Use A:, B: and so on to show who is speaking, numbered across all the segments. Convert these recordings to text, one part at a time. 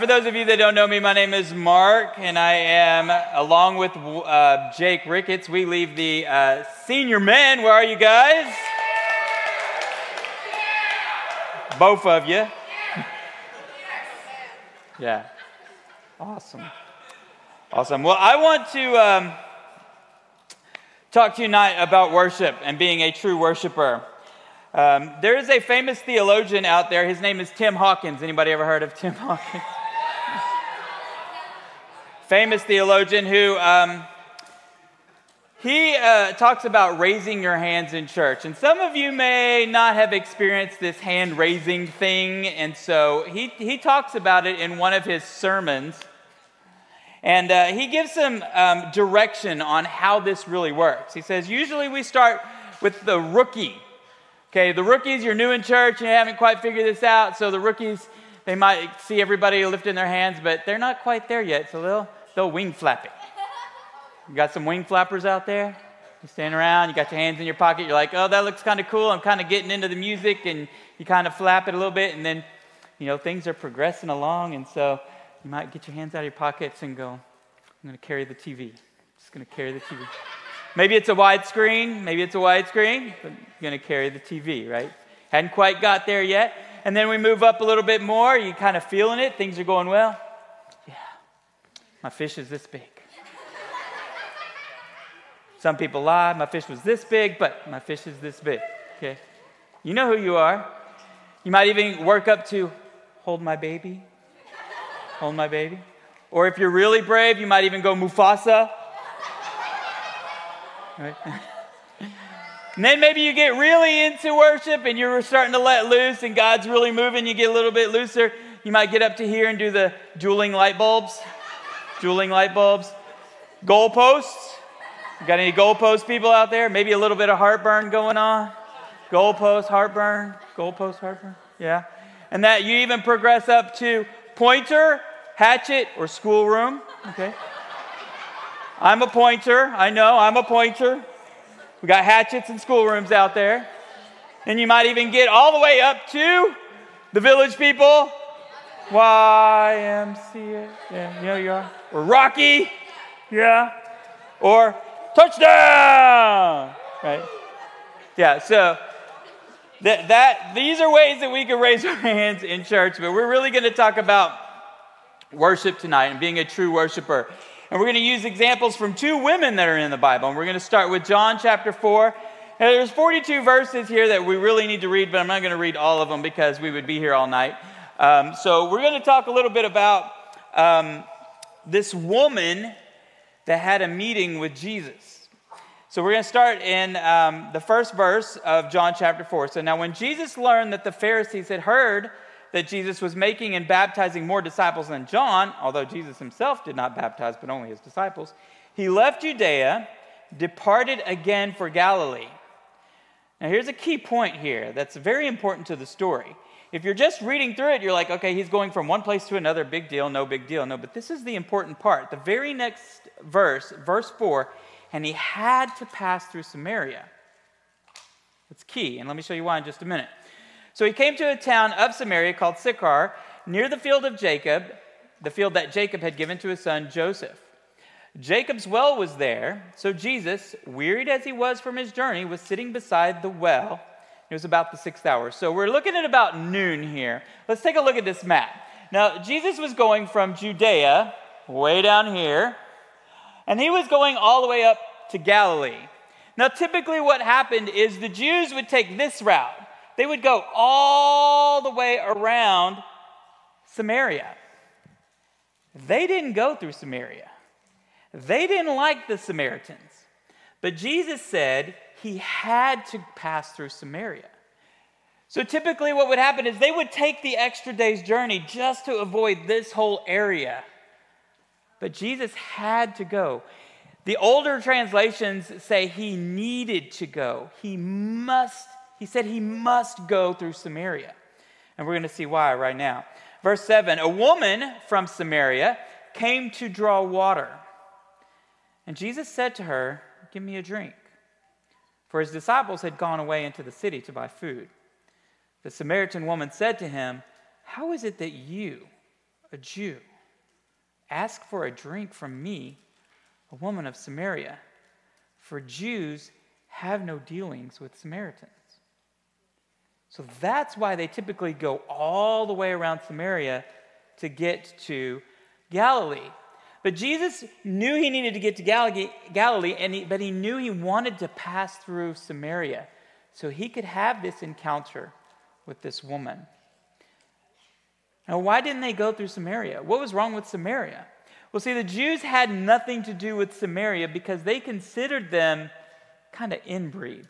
A: For those of you that don't know me, my name is Mark, and I am, along with uh, Jake Ricketts, we leave the uh, senior men. Where are you guys? Both of you. yeah. Awesome. Awesome. Well, I want to um, talk to you tonight about worship and being a true worshiper. Um, there is a famous theologian out there. His name is Tim Hawkins. Anybody ever heard of Tim Hawkins? Famous theologian who um, he uh, talks about raising your hands in church. And some of you may not have experienced this hand raising thing. And so he, he talks about it in one of his sermons. And uh, he gives some um, direction on how this really works. He says, usually we start with the rookie. Okay, the rookies, you're new in church, and you haven't quite figured this out. So the rookies, they might see everybody lifting their hands, but they're not quite there yet. So they'll they'll wing flap it. You got some wing flappers out there? You stand around, you got your hands in your pocket, you're like, oh, that looks kind of cool. I'm kind of getting into the music, and you kind of flap it a little bit, and then, you know, things are progressing along, and so you might get your hands out of your pockets and go, I'm going to carry the TV. I'm Just going to carry the TV. Maybe it's a widescreen, maybe it's a widescreen, but you're going to carry the TV, right? Hadn't quite got there yet. And then we move up a little bit more, you kind of feeling it, things are going well. My fish is this big. Some people lie, my fish was this big, but my fish is this big. Okay? You know who you are. You might even work up to hold my baby. Hold my baby. Or if you're really brave, you might even go Mufasa. Right? and then maybe you get really into worship and you're starting to let loose and God's really moving, you get a little bit looser. You might get up to here and do the dueling light bulbs jeweling light bulbs, goalposts. Got any goalpost people out there? Maybe a little bit of heartburn going on. Goalpost, heartburn, goalpost, heartburn. Yeah. And that you even progress up to pointer, hatchet, or schoolroom. Okay. I'm a pointer. I know, I'm a pointer. We got hatchets and schoolrooms out there. And you might even get all the way up to the village people. YMCA. Yeah, you know you are or Rocky, yeah, or touchdown, right? Yeah, so that, that these are ways that we can raise our hands in church, but we're really going to talk about worship tonight and being a true worshiper. And we're going to use examples from two women that are in the Bible. And we're going to start with John chapter 4. And there's 42 verses here that we really need to read, but I'm not going to read all of them because we would be here all night. Um, so we're going to talk a little bit about um, this woman that had a meeting with Jesus. So we're going to start in um, the first verse of John chapter 4. So now, when Jesus learned that the Pharisees had heard that Jesus was making and baptizing more disciples than John, although Jesus himself did not baptize, but only his disciples, he left Judea, departed again for Galilee. Now, here's a key point here that's very important to the story. If you're just reading through it, you're like, okay, he's going from one place to another, big deal, no big deal. No, but this is the important part. The very next verse, verse 4, and he had to pass through Samaria. That's key, and let me show you why in just a minute. So he came to a town of Samaria called Sychar, near the field of Jacob, the field that Jacob had given to his son Joseph. Jacob's well was there, so Jesus, wearied as he was from his journey, was sitting beside the well it was about the sixth hour. So we're looking at about noon here. Let's take a look at this map. Now, Jesus was going from Judea, way down here, and he was going all the way up to Galilee. Now, typically, what happened is the Jews would take this route. They would go all the way around Samaria. They didn't go through Samaria, they didn't like the Samaritans. But Jesus said, he had to pass through Samaria. So typically, what would happen is they would take the extra day's journey just to avoid this whole area. But Jesus had to go. The older translations say he needed to go. He must, he said he must go through Samaria. And we're going to see why right now. Verse 7 A woman from Samaria came to draw water. And Jesus said to her, Give me a drink for his disciples had gone away into the city to buy food. The Samaritan woman said to him, How is it that you, a Jew, ask for a drink from me, a woman of Samaria? For Jews have no dealings with Samaritans. So that's why they typically go all the way around Samaria to get to Galilee. But Jesus knew he needed to get to Galilee, and he, but he knew he wanted to pass through Samaria so he could have this encounter with this woman. Now, why didn't they go through Samaria? What was wrong with Samaria? Well, see, the Jews had nothing to do with Samaria because they considered them kind of inbreeds.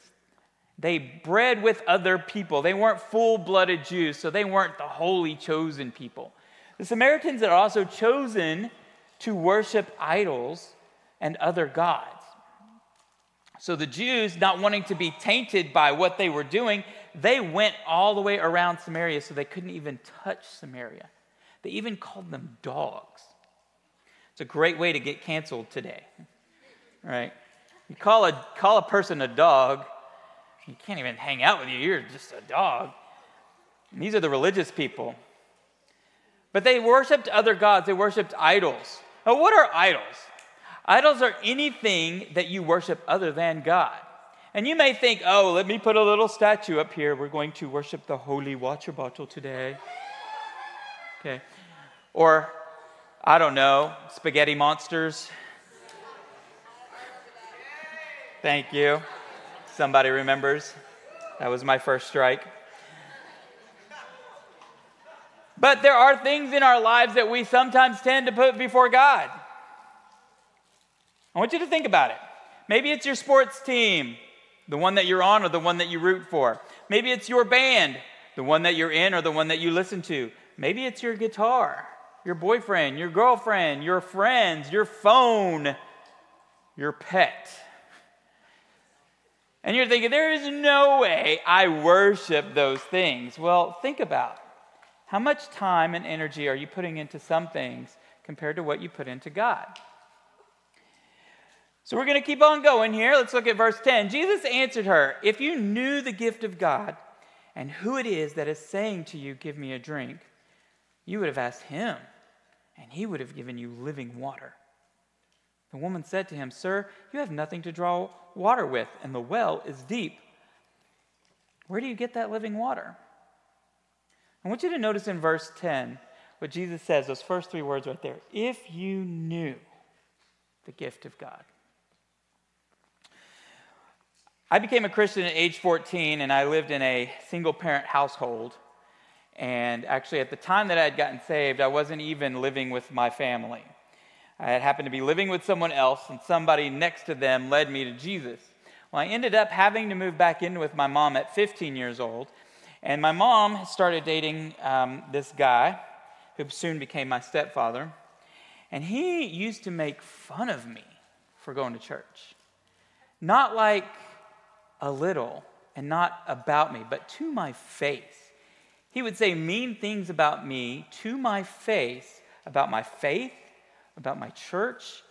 A: They bred with other people. They weren't full blooded Jews, so they weren't the holy chosen people. The Samaritans are also chosen to worship idols and other gods. So the Jews, not wanting to be tainted by what they were doing, they went all the way around Samaria so they couldn't even touch Samaria. They even called them dogs. It's a great way to get canceled today, right? You call a, call a person a dog, you can't even hang out with you, you're just a dog. And these are the religious people. But they worshiped other gods, they worshiped idols. Now, what are idols? Idols are anything that you worship other than God. And you may think, oh, let me put a little statue up here. We're going to worship the holy water bottle today. Okay. Or, I don't know, spaghetti monsters. Thank you. Somebody remembers. That was my first strike. But there are things in our lives that we sometimes tend to put before God. I want you to think about it. Maybe it's your sports team, the one that you're on or the one that you root for. Maybe it's your band, the one that you're in or the one that you listen to. Maybe it's your guitar, your boyfriend, your girlfriend, your friends, your phone, your pet. And you're thinking, there is no way I worship those things. Well, think about how much time and energy are you putting into some things compared to what you put into God? So we're going to keep on going here. Let's look at verse 10. Jesus answered her, If you knew the gift of God and who it is that is saying to you, Give me a drink, you would have asked him, and he would have given you living water. The woman said to him, Sir, you have nothing to draw water with, and the well is deep. Where do you get that living water? I want you to notice in verse 10 what Jesus says, those first three words right there. If you knew the gift of God. I became a Christian at age 14 and I lived in a single parent household. And actually, at the time that I had gotten saved, I wasn't even living with my family. I had happened to be living with someone else, and somebody next to them led me to Jesus. Well, I ended up having to move back in with my mom at 15 years old. And my mom started dating um, this guy who soon became my stepfather. And he used to make fun of me for going to church. Not like a little and not about me, but to my face. He would say mean things about me to my face, about my faith, about my church,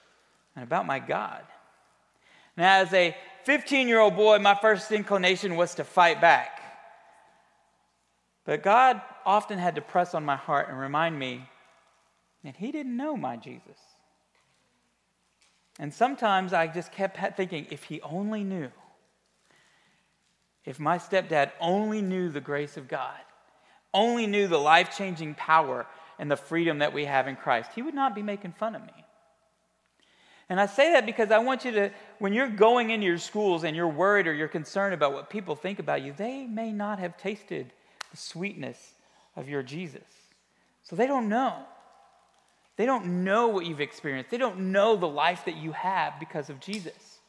A: and about my God. Now, as a 15 year old boy, my first inclination was to fight back. But God often had to press on my heart and remind me that He didn't know my Jesus. And sometimes I just kept thinking, if He only knew, if my stepdad only knew the grace of God, only knew the life changing power and the freedom that we have in Christ, he would not be making fun of me. And I say that because I want you to, when you're going into your schools and you're worried or you're concerned about what people think about you, they may not have tasted the sweetness of your Jesus. So they don't know. They don't know what you've experienced. They don't know the life that you have because of Jesus.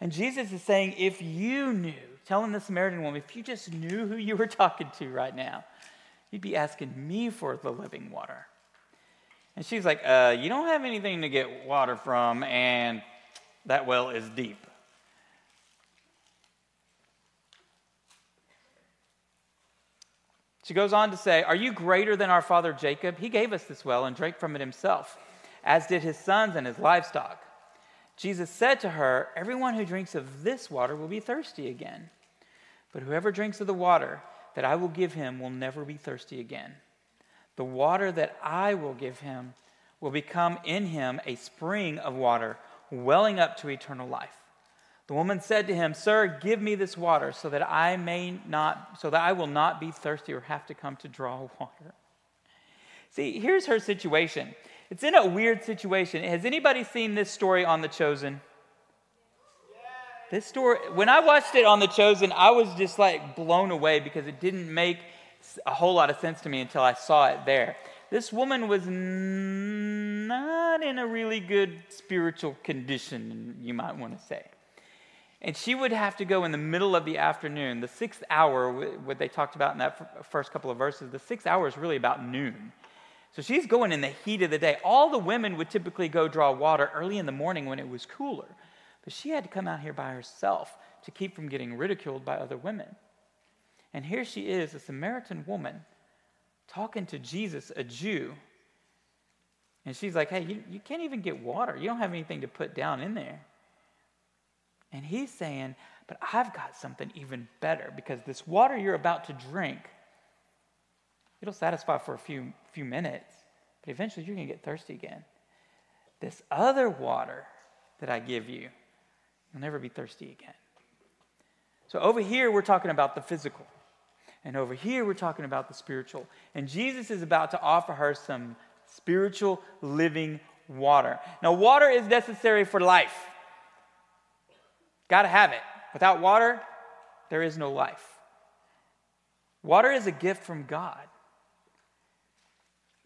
A: And Jesus is saying, if you knew, telling the Samaritan woman, if you just knew who you were talking to right now, you'd be asking me for the living water. And she's like, uh, You don't have anything to get water from, and that well is deep. She goes on to say, Are you greater than our father Jacob? He gave us this well and drank from it himself, as did his sons and his livestock. Jesus said to her, Everyone who drinks of this water will be thirsty again. But whoever drinks of the water that I will give him will never be thirsty again. The water that I will give him will become in him a spring of water, welling up to eternal life. The woman said to him, Sir, give me this water so that I may not, so that I will not be thirsty or have to come to draw water. See, here's her situation. It's in a weird situation. Has anybody seen this story on The Chosen? This story, when I watched it on The Chosen, I was just like blown away because it didn't make a whole lot of sense to me until I saw it there. This woman was not in a really good spiritual condition, you might want to say. And she would have to go in the middle of the afternoon, the sixth hour, what they talked about in that first couple of verses, the sixth hour is really about noon. So she's going in the heat of the day. All the women would typically go draw water early in the morning when it was cooler. But she had to come out here by herself to keep from getting ridiculed by other women. And here she is, a Samaritan woman, talking to Jesus, a Jew. And she's like, hey, you, you can't even get water. You don't have anything to put down in there. And he's saying, But I've got something even better because this water you're about to drink, it'll satisfy for a few, few minutes, but eventually you're going to get thirsty again. This other water that I give you, you'll never be thirsty again. So over here, we're talking about the physical. And over here, we're talking about the spiritual. And Jesus is about to offer her some spiritual living water. Now, water is necessary for life. Got to have it. Without water, there is no life. Water is a gift from God.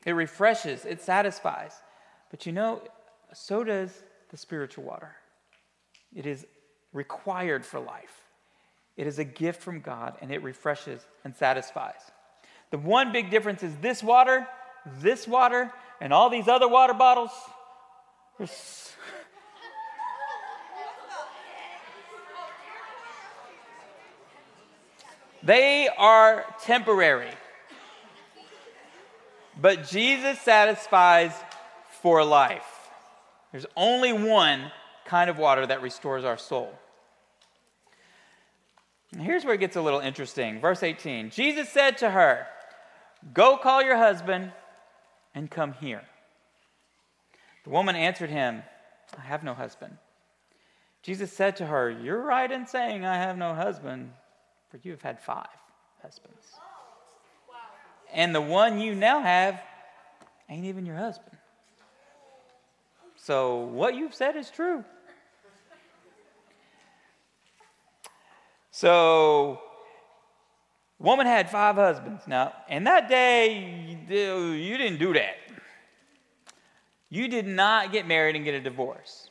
A: It refreshes, it satisfies. But you know, so does the spiritual water. It is required for life. It is a gift from God and it refreshes and satisfies. The one big difference is this water, this water, and all these other water bottles. They are temporary. But Jesus satisfies for life. There's only one kind of water that restores our soul. And here's where it gets a little interesting. Verse 18 Jesus said to her, Go call your husband and come here. The woman answered him, I have no husband. Jesus said to her, You're right in saying, I have no husband for you have had five husbands. And the one you now have ain't even your husband. So what you've said is true. So, woman had five husbands. Now, and that day, you didn't do that. You did not get married and get a divorce,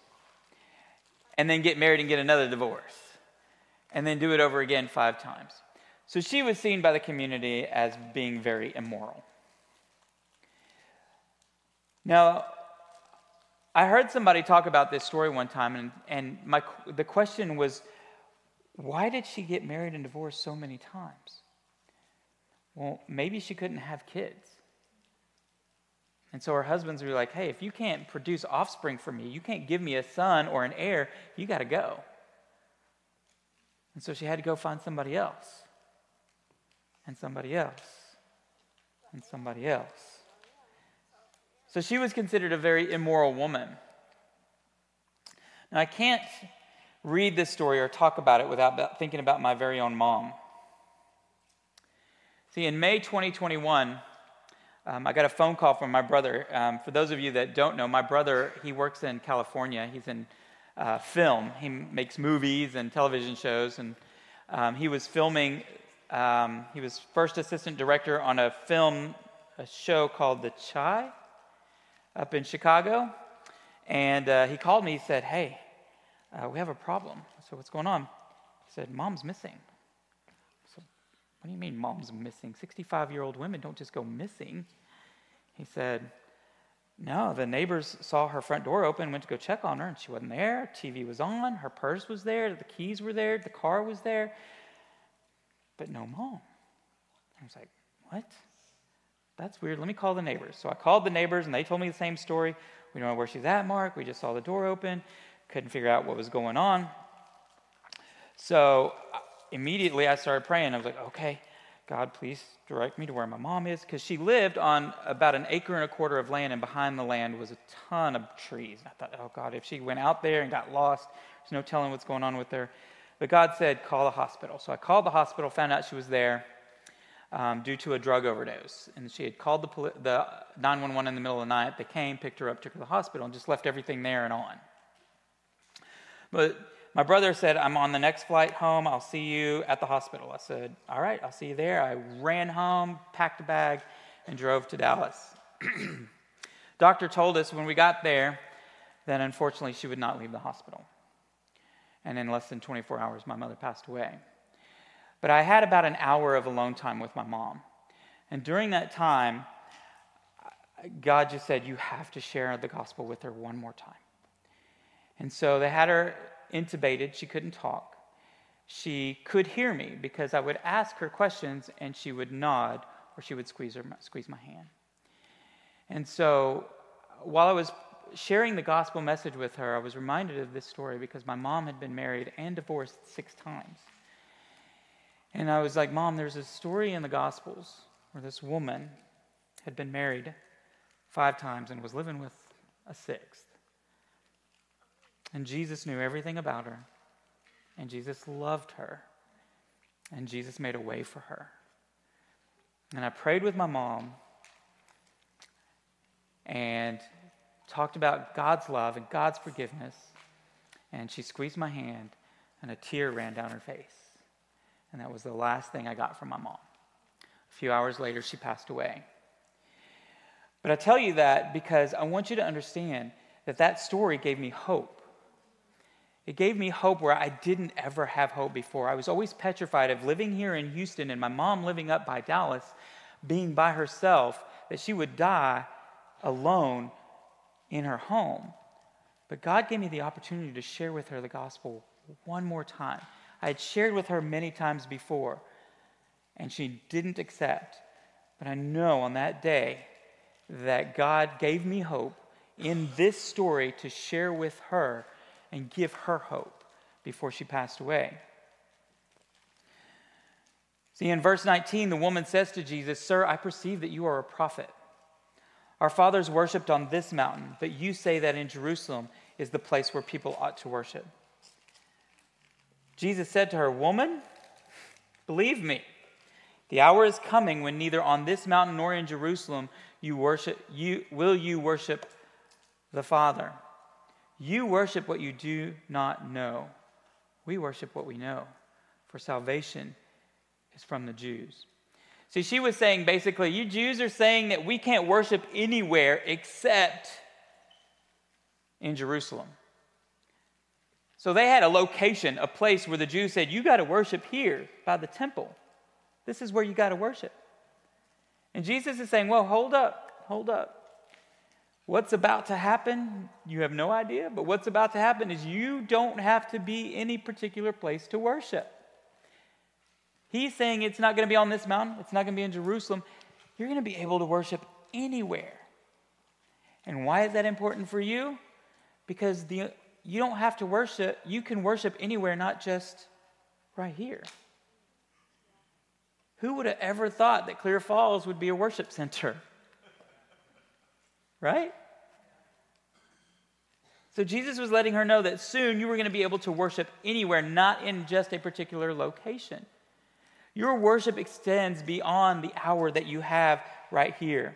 A: and then get married and get another divorce and then do it over again five times. So she was seen by the community as being very immoral. Now, I heard somebody talk about this story one time, and, and my, the question was why did she get married and divorced so many times? Well, maybe she couldn't have kids. And so her husbands were like, hey, if you can't produce offspring for me, you can't give me a son or an heir, you got to go. And so she had to go find somebody else, and somebody else, and somebody else. So she was considered a very immoral woman. Now, I can't read this story or talk about it without thinking about my very own mom. See, in May 2021, um, I got a phone call from my brother. Um, for those of you that don't know, my brother, he works in California. He's in uh, film. He makes movies and television shows, and um, he was filming. Um, he was first assistant director on a film, a show called The Chi, up in Chicago, and uh, he called me. He said, "Hey, uh, we have a problem." I said, "What's going on?" He said, "Mom's missing." Said, "What do you mean, mom's missing? Sixty-five-year-old women don't just go missing." He said, no, the neighbors saw her front door open, went to go check on her, and she wasn't there. TV was on, her purse was there, the keys were there, the car was there, but no mom. I was like, what? That's weird. Let me call the neighbors. So I called the neighbors, and they told me the same story. We don't know where she's at, Mark. We just saw the door open, couldn't figure out what was going on. So uh, immediately I started praying. I was like, okay, God, please direct me to where my mom is. Because she lived on about an acre and a quarter of land, and behind the land was a ton of trees. And I thought, oh, God, if she went out there and got lost, there's no telling what's going on with her. But God said, call the hospital. So I called the hospital, found out she was there um, due to a drug overdose. And she had called the, poli- the 911 in the middle of the night. They came, picked her up, took her to the hospital, and just left everything there and on. But my brother said, I'm on the next flight home. I'll see you at the hospital. I said, All right, I'll see you there. I ran home, packed a bag, and drove to Dallas. Doctor told us when we got there that unfortunately she would not leave the hospital. And in less than 24 hours, my mother passed away. But I had about an hour of alone time with my mom. And during that time, God just said, You have to share the gospel with her one more time. And so they had her intubated. She couldn't talk. She could hear me because I would ask her questions and she would nod or she would squeeze, her, squeeze my hand. And so while I was sharing the gospel message with her, I was reminded of this story because my mom had been married and divorced six times. And I was like, Mom, there's a story in the Gospels where this woman had been married five times and was living with a sixth. And Jesus knew everything about her. And Jesus loved her. And Jesus made a way for her. And I prayed with my mom and talked about God's love and God's forgiveness. And she squeezed my hand, and a tear ran down her face. And that was the last thing I got from my mom. A few hours later, she passed away. But I tell you that because I want you to understand that that story gave me hope. It gave me hope where I didn't ever have hope before. I was always petrified of living here in Houston and my mom living up by Dallas, being by herself, that she would die alone in her home. But God gave me the opportunity to share with her the gospel one more time. I had shared with her many times before, and she didn't accept. But I know on that day that God gave me hope in this story to share with her and give her hope before she passed away. See, in verse 19, the woman says to Jesus, Sir, I perceive that you are a prophet. Our fathers worshiped on this mountain, but you say that in Jerusalem is the place where people ought to worship. Jesus said to her, Woman, believe me, the hour is coming when neither on this mountain nor in Jerusalem you worship, you, will you worship the Father. You worship what you do not know. We worship what we know, for salvation is from the Jews. See, she was saying basically, you Jews are saying that we can't worship anywhere except in Jerusalem. So they had a location, a place where the Jews said, You got to worship here by the temple. This is where you got to worship. And Jesus is saying, Well, hold up, hold up. What's about to happen, you have no idea, but what's about to happen is you don't have to be any particular place to worship. He's saying it's not going to be on this mountain, it's not going to be in Jerusalem. You're going to be able to worship anywhere. And why is that important for you? Because the, you don't have to worship, you can worship anywhere, not just right here. Who would have ever thought that Clear Falls would be a worship center? right? So Jesus was letting her know that soon you were going to be able to worship anywhere, not in just a particular location. Your worship extends beyond the hour that you have right here.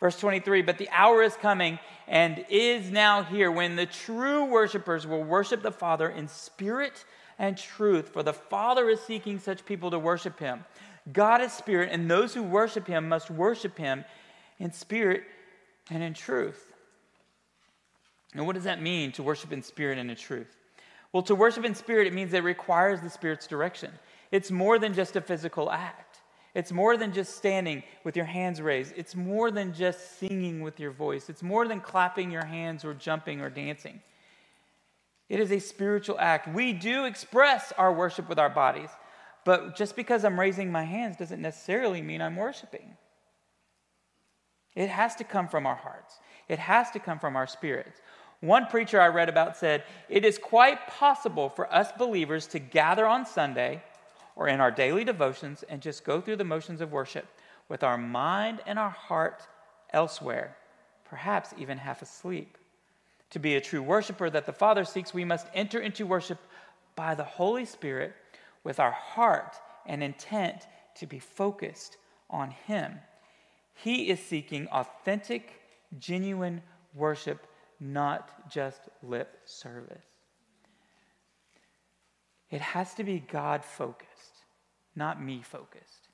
A: Verse 23 But the hour is coming and is now here when the true worshipers will worship the Father in spirit and truth, for the Father is seeking such people to worship him. God is spirit, and those who worship him must worship him in spirit and in truth. And what does that mean to worship in spirit and in truth? Well, to worship in spirit, it means it requires the Spirit's direction. It's more than just a physical act, it's more than just standing with your hands raised, it's more than just singing with your voice, it's more than clapping your hands or jumping or dancing. It is a spiritual act. We do express our worship with our bodies, but just because I'm raising my hands doesn't necessarily mean I'm worshiping. It has to come from our hearts, it has to come from our spirits. One preacher I read about said, It is quite possible for us believers to gather on Sunday or in our daily devotions and just go through the motions of worship with our mind and our heart elsewhere, perhaps even half asleep. To be a true worshiper that the Father seeks, we must enter into worship by the Holy Spirit with our heart and intent to be focused on Him. He is seeking authentic, genuine worship, not just lip service. It has to be God focused, not me focused.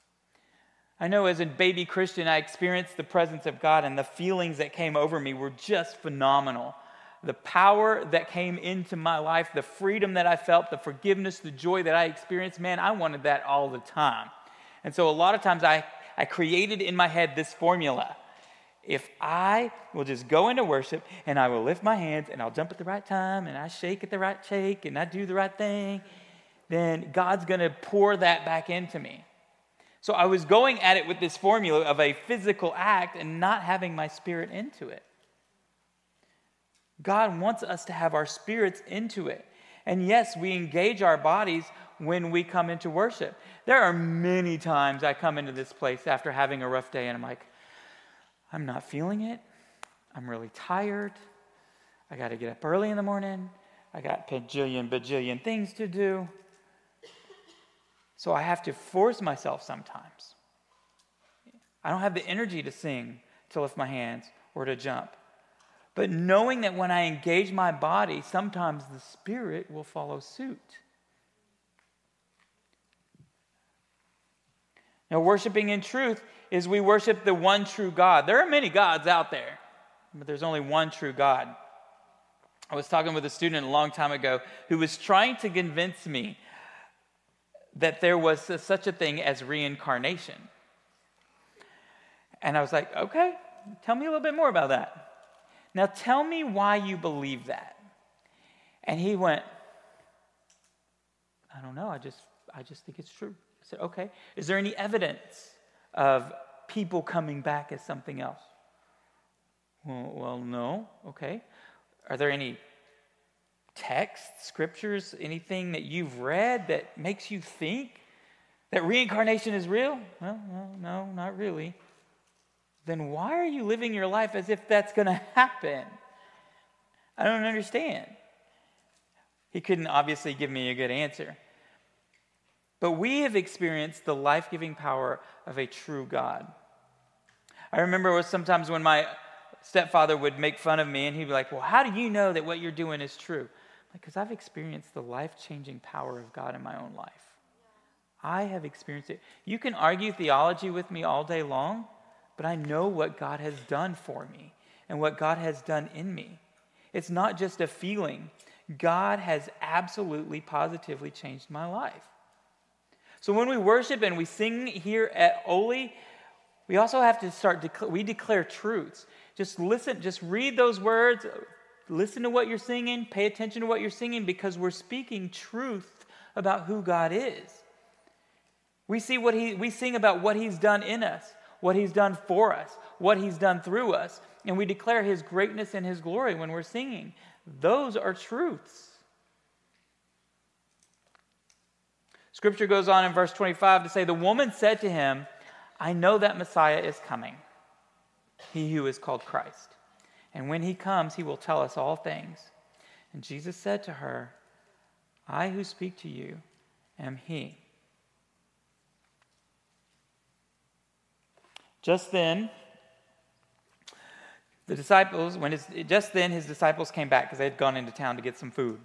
A: I know as a baby Christian, I experienced the presence of God, and the feelings that came over me were just phenomenal. The power that came into my life, the freedom that I felt, the forgiveness, the joy that I experienced, man, I wanted that all the time. And so a lot of times I, I created in my head this formula. If I will just go into worship and I will lift my hands and I'll jump at the right time and I shake at the right shake and I do the right thing, then God's going to pour that back into me. So I was going at it with this formula of a physical act and not having my spirit into it. God wants us to have our spirits into it. And yes, we engage our bodies when we come into worship. There are many times I come into this place after having a rough day and I'm like, I'm not feeling it. I'm really tired. I got to get up early in the morning. I got bajillion, bajillion things to do. So I have to force myself sometimes. I don't have the energy to sing, to lift my hands, or to jump. But knowing that when I engage my body, sometimes the Spirit will follow suit. Now, worshiping in truth is we worship the one true God. There are many gods out there, but there's only one true God. I was talking with a student a long time ago who was trying to convince me that there was such a thing as reincarnation. And I was like, okay, tell me a little bit more about that. Now tell me why you believe that. And he went, I don't know, I just I just think it's true. I said, okay. Is there any evidence of people coming back as something else? Well, well no. Okay. Are there any texts, scriptures, anything that you've read that makes you think that reincarnation is real? Well, well no, not really. Then why are you living your life as if that's going to happen? I don't understand. He couldn't obviously give me a good answer. But we have experienced the life giving power of a true God. I remember sometimes when my stepfather would make fun of me and he'd be like, Well, how do you know that what you're doing is true? Because I've experienced the life changing power of God in my own life. I have experienced it. You can argue theology with me all day long, but I know what God has done for me and what God has done in me. It's not just a feeling, God has absolutely, positively changed my life. So when we worship and we sing here at Oli, we also have to start, dec- we declare truths. Just listen, just read those words, listen to what you're singing, pay attention to what you're singing because we're speaking truth about who God is. We see what he we sing about what he's done in us, what he's done for us, what he's done through us, and we declare his greatness and his glory when we're singing. Those are truths. Scripture goes on in verse 25 to say, The woman said to him, I know that Messiah is coming, he who is called Christ. And when he comes, he will tell us all things. And Jesus said to her, I who speak to you am he. Just then, the disciples, when his, just then his disciples came back because they had gone into town to get some food.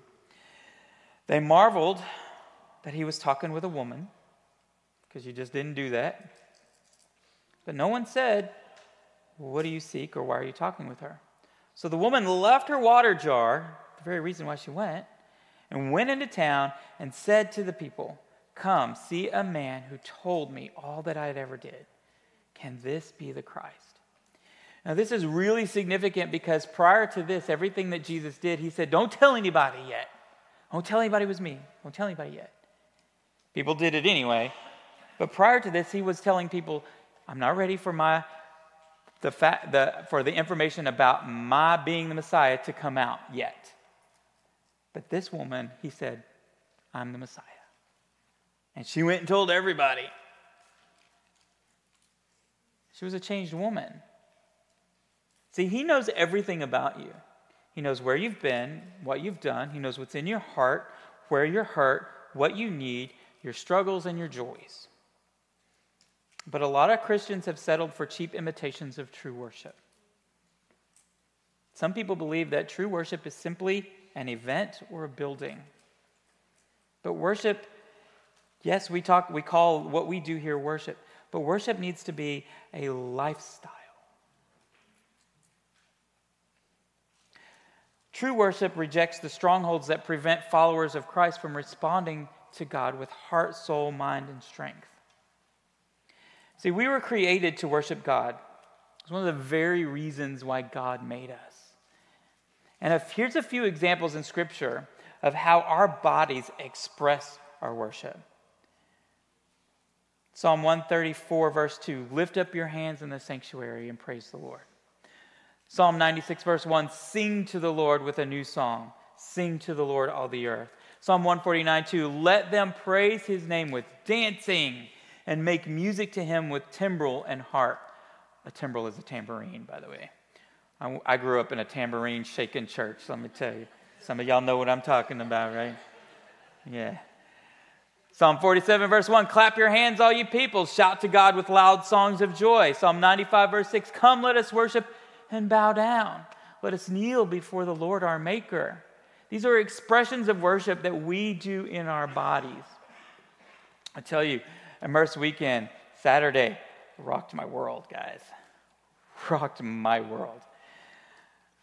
A: They marveled that he was talking with a woman because you just didn't do that. But no one said, What do you seek or why are you talking with her? So the woman left her water jar, the very reason why she went, and went into town and said to the people, Come, see a man who told me all that I had ever did. Can this be the Christ? Now, this is really significant because prior to this, everything that Jesus did, he said, Don't tell anybody yet. Don't tell anybody it was me. Don't tell anybody yet. People did it anyway. But prior to this, he was telling people, I'm not ready for my the fact the, for the information about my being the Messiah to come out yet. But this woman, he said, I'm the Messiah. And she went and told everybody. She was a changed woman. See, he knows everything about you. He knows where you've been, what you've done. He knows what's in your heart, where you're hurt, what you need, your struggles, and your joys. But a lot of Christians have settled for cheap imitations of true worship. Some people believe that true worship is simply an event or a building. But worship, yes, we talk we call what we do here worship, but worship needs to be a lifestyle. True worship rejects the strongholds that prevent followers of Christ from responding to God with heart, soul, mind, and strength. See, we were created to worship God. It's one of the very reasons why God made us. And if, here's a few examples in Scripture of how our bodies express our worship. Psalm 134, verse 2 Lift up your hands in the sanctuary and praise the Lord. Psalm 96, verse 1 Sing to the Lord with a new song. Sing to the Lord, all the earth. Psalm 149, 2 Let them praise his name with dancing and make music to him with timbrel and harp. A timbrel is a tambourine, by the way. I, I grew up in a tambourine shaking church, let me tell you. Some of y'all know what I'm talking about, right? Yeah. Psalm 47, verse 1 Clap your hands, all you people. Shout to God with loud songs of joy. Psalm 95, verse 6 Come, let us worship and bow down. Let us kneel before the Lord our Maker. These are expressions of worship that we do in our bodies. I tell you, Immerse Weekend, Saturday, rocked my world, guys. Rocked my world.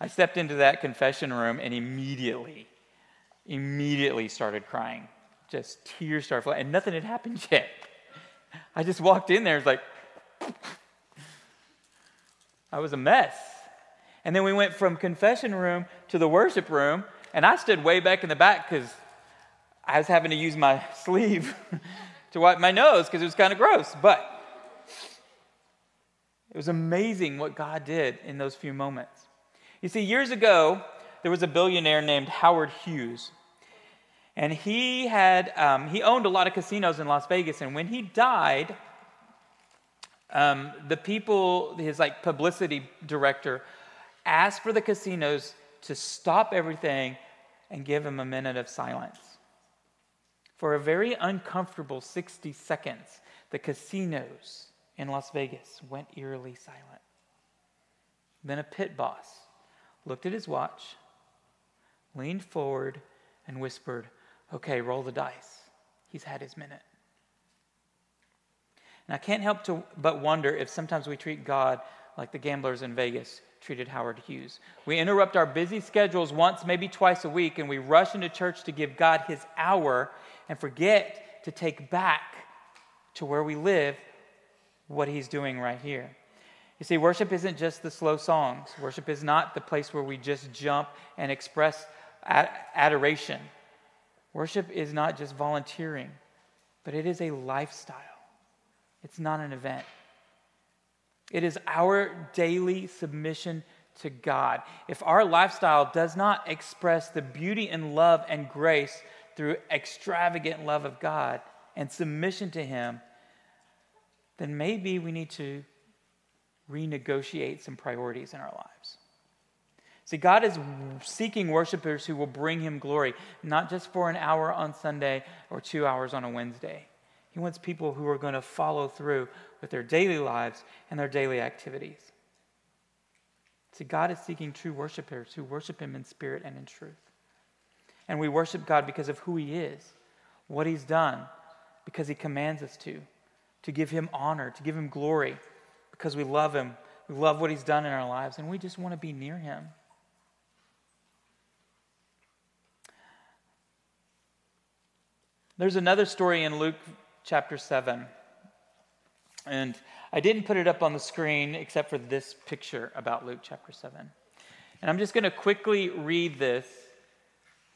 A: I stepped into that confession room and immediately, immediately started crying. Just tears started flowing, and nothing had happened yet. I just walked in there, it's like, I was a mess. And then we went from confession room to the worship room, and I stood way back in the back because I was having to use my sleeve to wipe my nose because it was kind of gross. But it was amazing what God did in those few moments. You see, years ago, there was a billionaire named Howard Hughes. And he had, um, he owned a lot of casinos in Las Vegas. And when he died, um, the people, his like publicity director, asked for the casinos to stop everything and give him a minute of silence. For a very uncomfortable 60 seconds, the casinos in Las Vegas went eerily silent. Then a pit boss looked at his watch, leaned forward, and whispered, Okay, roll the dice. He's had his minute. And I can't help to but wonder if sometimes we treat God like the gamblers in Vegas treated Howard Hughes. We interrupt our busy schedules once, maybe twice a week, and we rush into church to give God his hour and forget to take back to where we live what he's doing right here. You see, worship isn't just the slow songs. Worship is not the place where we just jump and express ad- adoration. Worship is not just volunteering, but it is a lifestyle. It's not an event. It is our daily submission to God. If our lifestyle does not express the beauty and love and grace through extravagant love of God and submission to Him, then maybe we need to renegotiate some priorities in our lives. See, God is seeking worshipers who will bring Him glory, not just for an hour on Sunday or two hours on a Wednesday. He wants people who are going to follow through with their daily lives and their daily activities. See, God is seeking true worshipers who worship Him in spirit and in truth. And we worship God because of who He is, what He's done, because He commands us to, to give Him honor, to give Him glory because we love Him. We love what He's done in our lives, and we just want to be near Him. There's another story in Luke chapter 7. And I didn't put it up on the screen except for this picture about Luke chapter 7. And I'm just going to quickly read this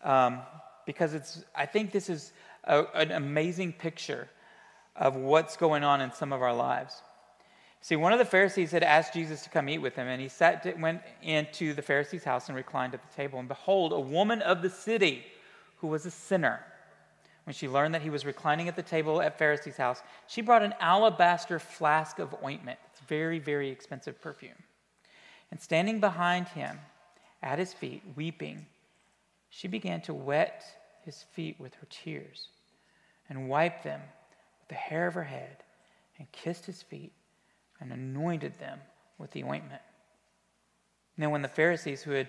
A: um, because it's, I think this is a, an amazing picture of what's going on in some of our lives. See, one of the Pharisees had asked Jesus to come eat with him, and he sat, went into the Pharisee's house and reclined at the table. And behold, a woman of the city who was a sinner. When she learned that he was reclining at the table at Pharisee's house, she brought an alabaster flask of ointment. It's very, very expensive perfume. And standing behind him at his feet, weeping, she began to wet his feet with her tears and wiped them with the hair of her head and kissed his feet and anointed them with the ointment. Now, when the Pharisees who had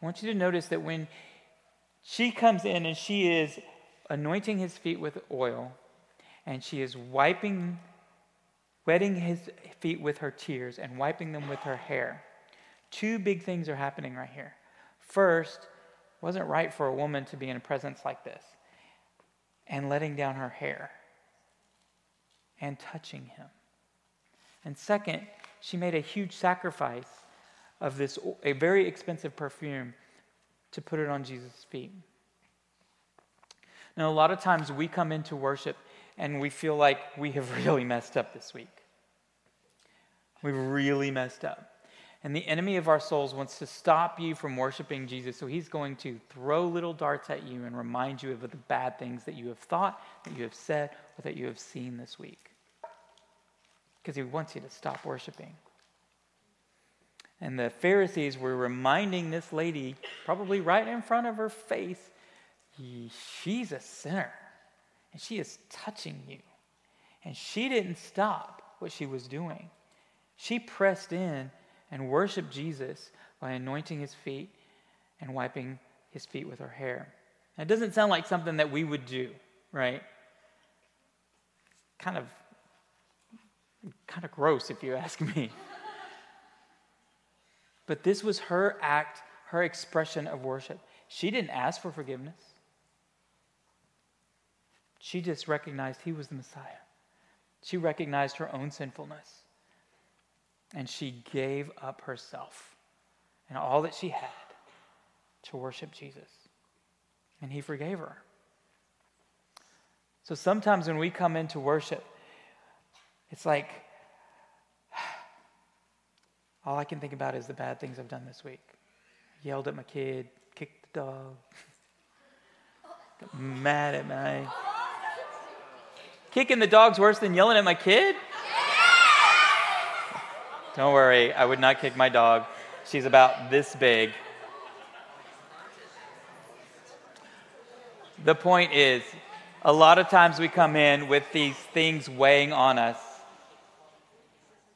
A: I want you to notice that when she comes in and she is anointing his feet with oil, and she is wiping, wetting his feet with her tears and wiping them with her hair. Two big things are happening right here. First, it wasn't right for a woman to be in a presence like this and letting down her hair and touching him. And second, she made a huge sacrifice of this, a very expensive perfume, to put it on Jesus' feet. Now, a lot of times we come into worship and we feel like we have really messed up this week. We've really messed up. And the enemy of our souls wants to stop you from worshiping Jesus. So he's going to throw little darts at you and remind you of the bad things that you have thought, that you have said, or that you have seen this week. Because he wants you to stop worshiping. And the Pharisees were reminding this lady, probably right in front of her face, she's a sinner. And she is touching you. And she didn't stop what she was doing. She pressed in and worshiped Jesus by anointing his feet and wiping his feet with her hair. Now, it doesn't sound like something that we would do, right? Kind of kind of gross if you ask me. But this was her act, her expression of worship. She didn't ask for forgiveness. She just recognized he was the Messiah. She recognized her own sinfulness. And she gave up herself and all that she had to worship Jesus. And he forgave her. So sometimes when we come into worship, it's like, all I can think about is the bad things I've done this week. Yelled at my kid, kicked the dog, got mad at my. Kicking the dog's worse than yelling at my kid? Don't worry, I would not kick my dog. She's about this big. The point is, a lot of times we come in with these things weighing on us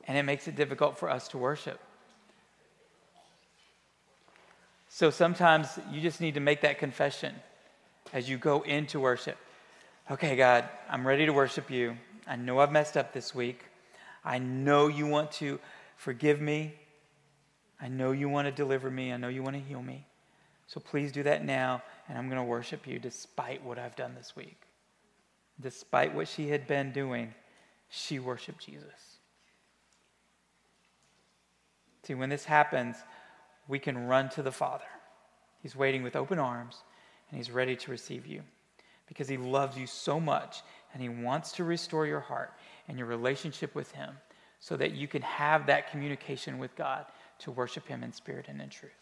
A: and it makes it difficult for us to worship. So sometimes you just need to make that confession as you go into worship. Okay, God, I'm ready to worship you. I know I've messed up this week. I know you want to forgive me. I know you want to deliver me. I know you want to heal me. So please do that now, and I'm going to worship you despite what I've done this week. Despite what she had been doing, she worshiped Jesus. See, when this happens, we can run to the Father. He's waiting with open arms, and He's ready to receive you. because He loves you so much and He wants to restore your heart and your relationship with Him so that you can have that communication with God to worship Him in spirit and in truth.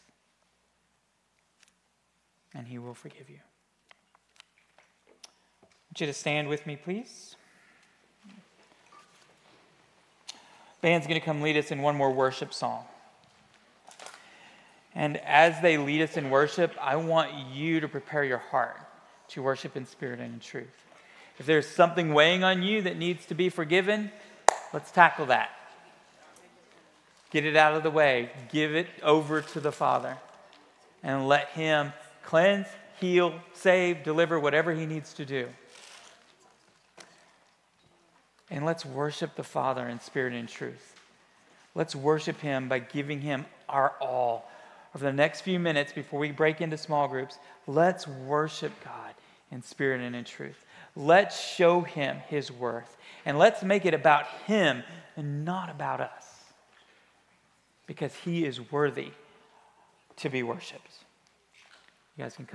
A: And He will forgive you. I want you to stand with me, please. Band's going to come lead us in one more worship song. And as they lead us in worship, I want you to prepare your heart to worship in spirit and in truth. If there's something weighing on you that needs to be forgiven, let's tackle that. Get it out of the way, give it over to the Father, and let Him cleanse, heal, save, deliver, whatever He needs to do. And let's worship the Father in spirit and truth. Let's worship Him by giving Him our all. Over the next few minutes before we break into small groups, let's worship God in spirit and in truth. Let's show Him His worth. And let's make it about Him and not about us. Because He is worthy to be worshiped. You guys can come.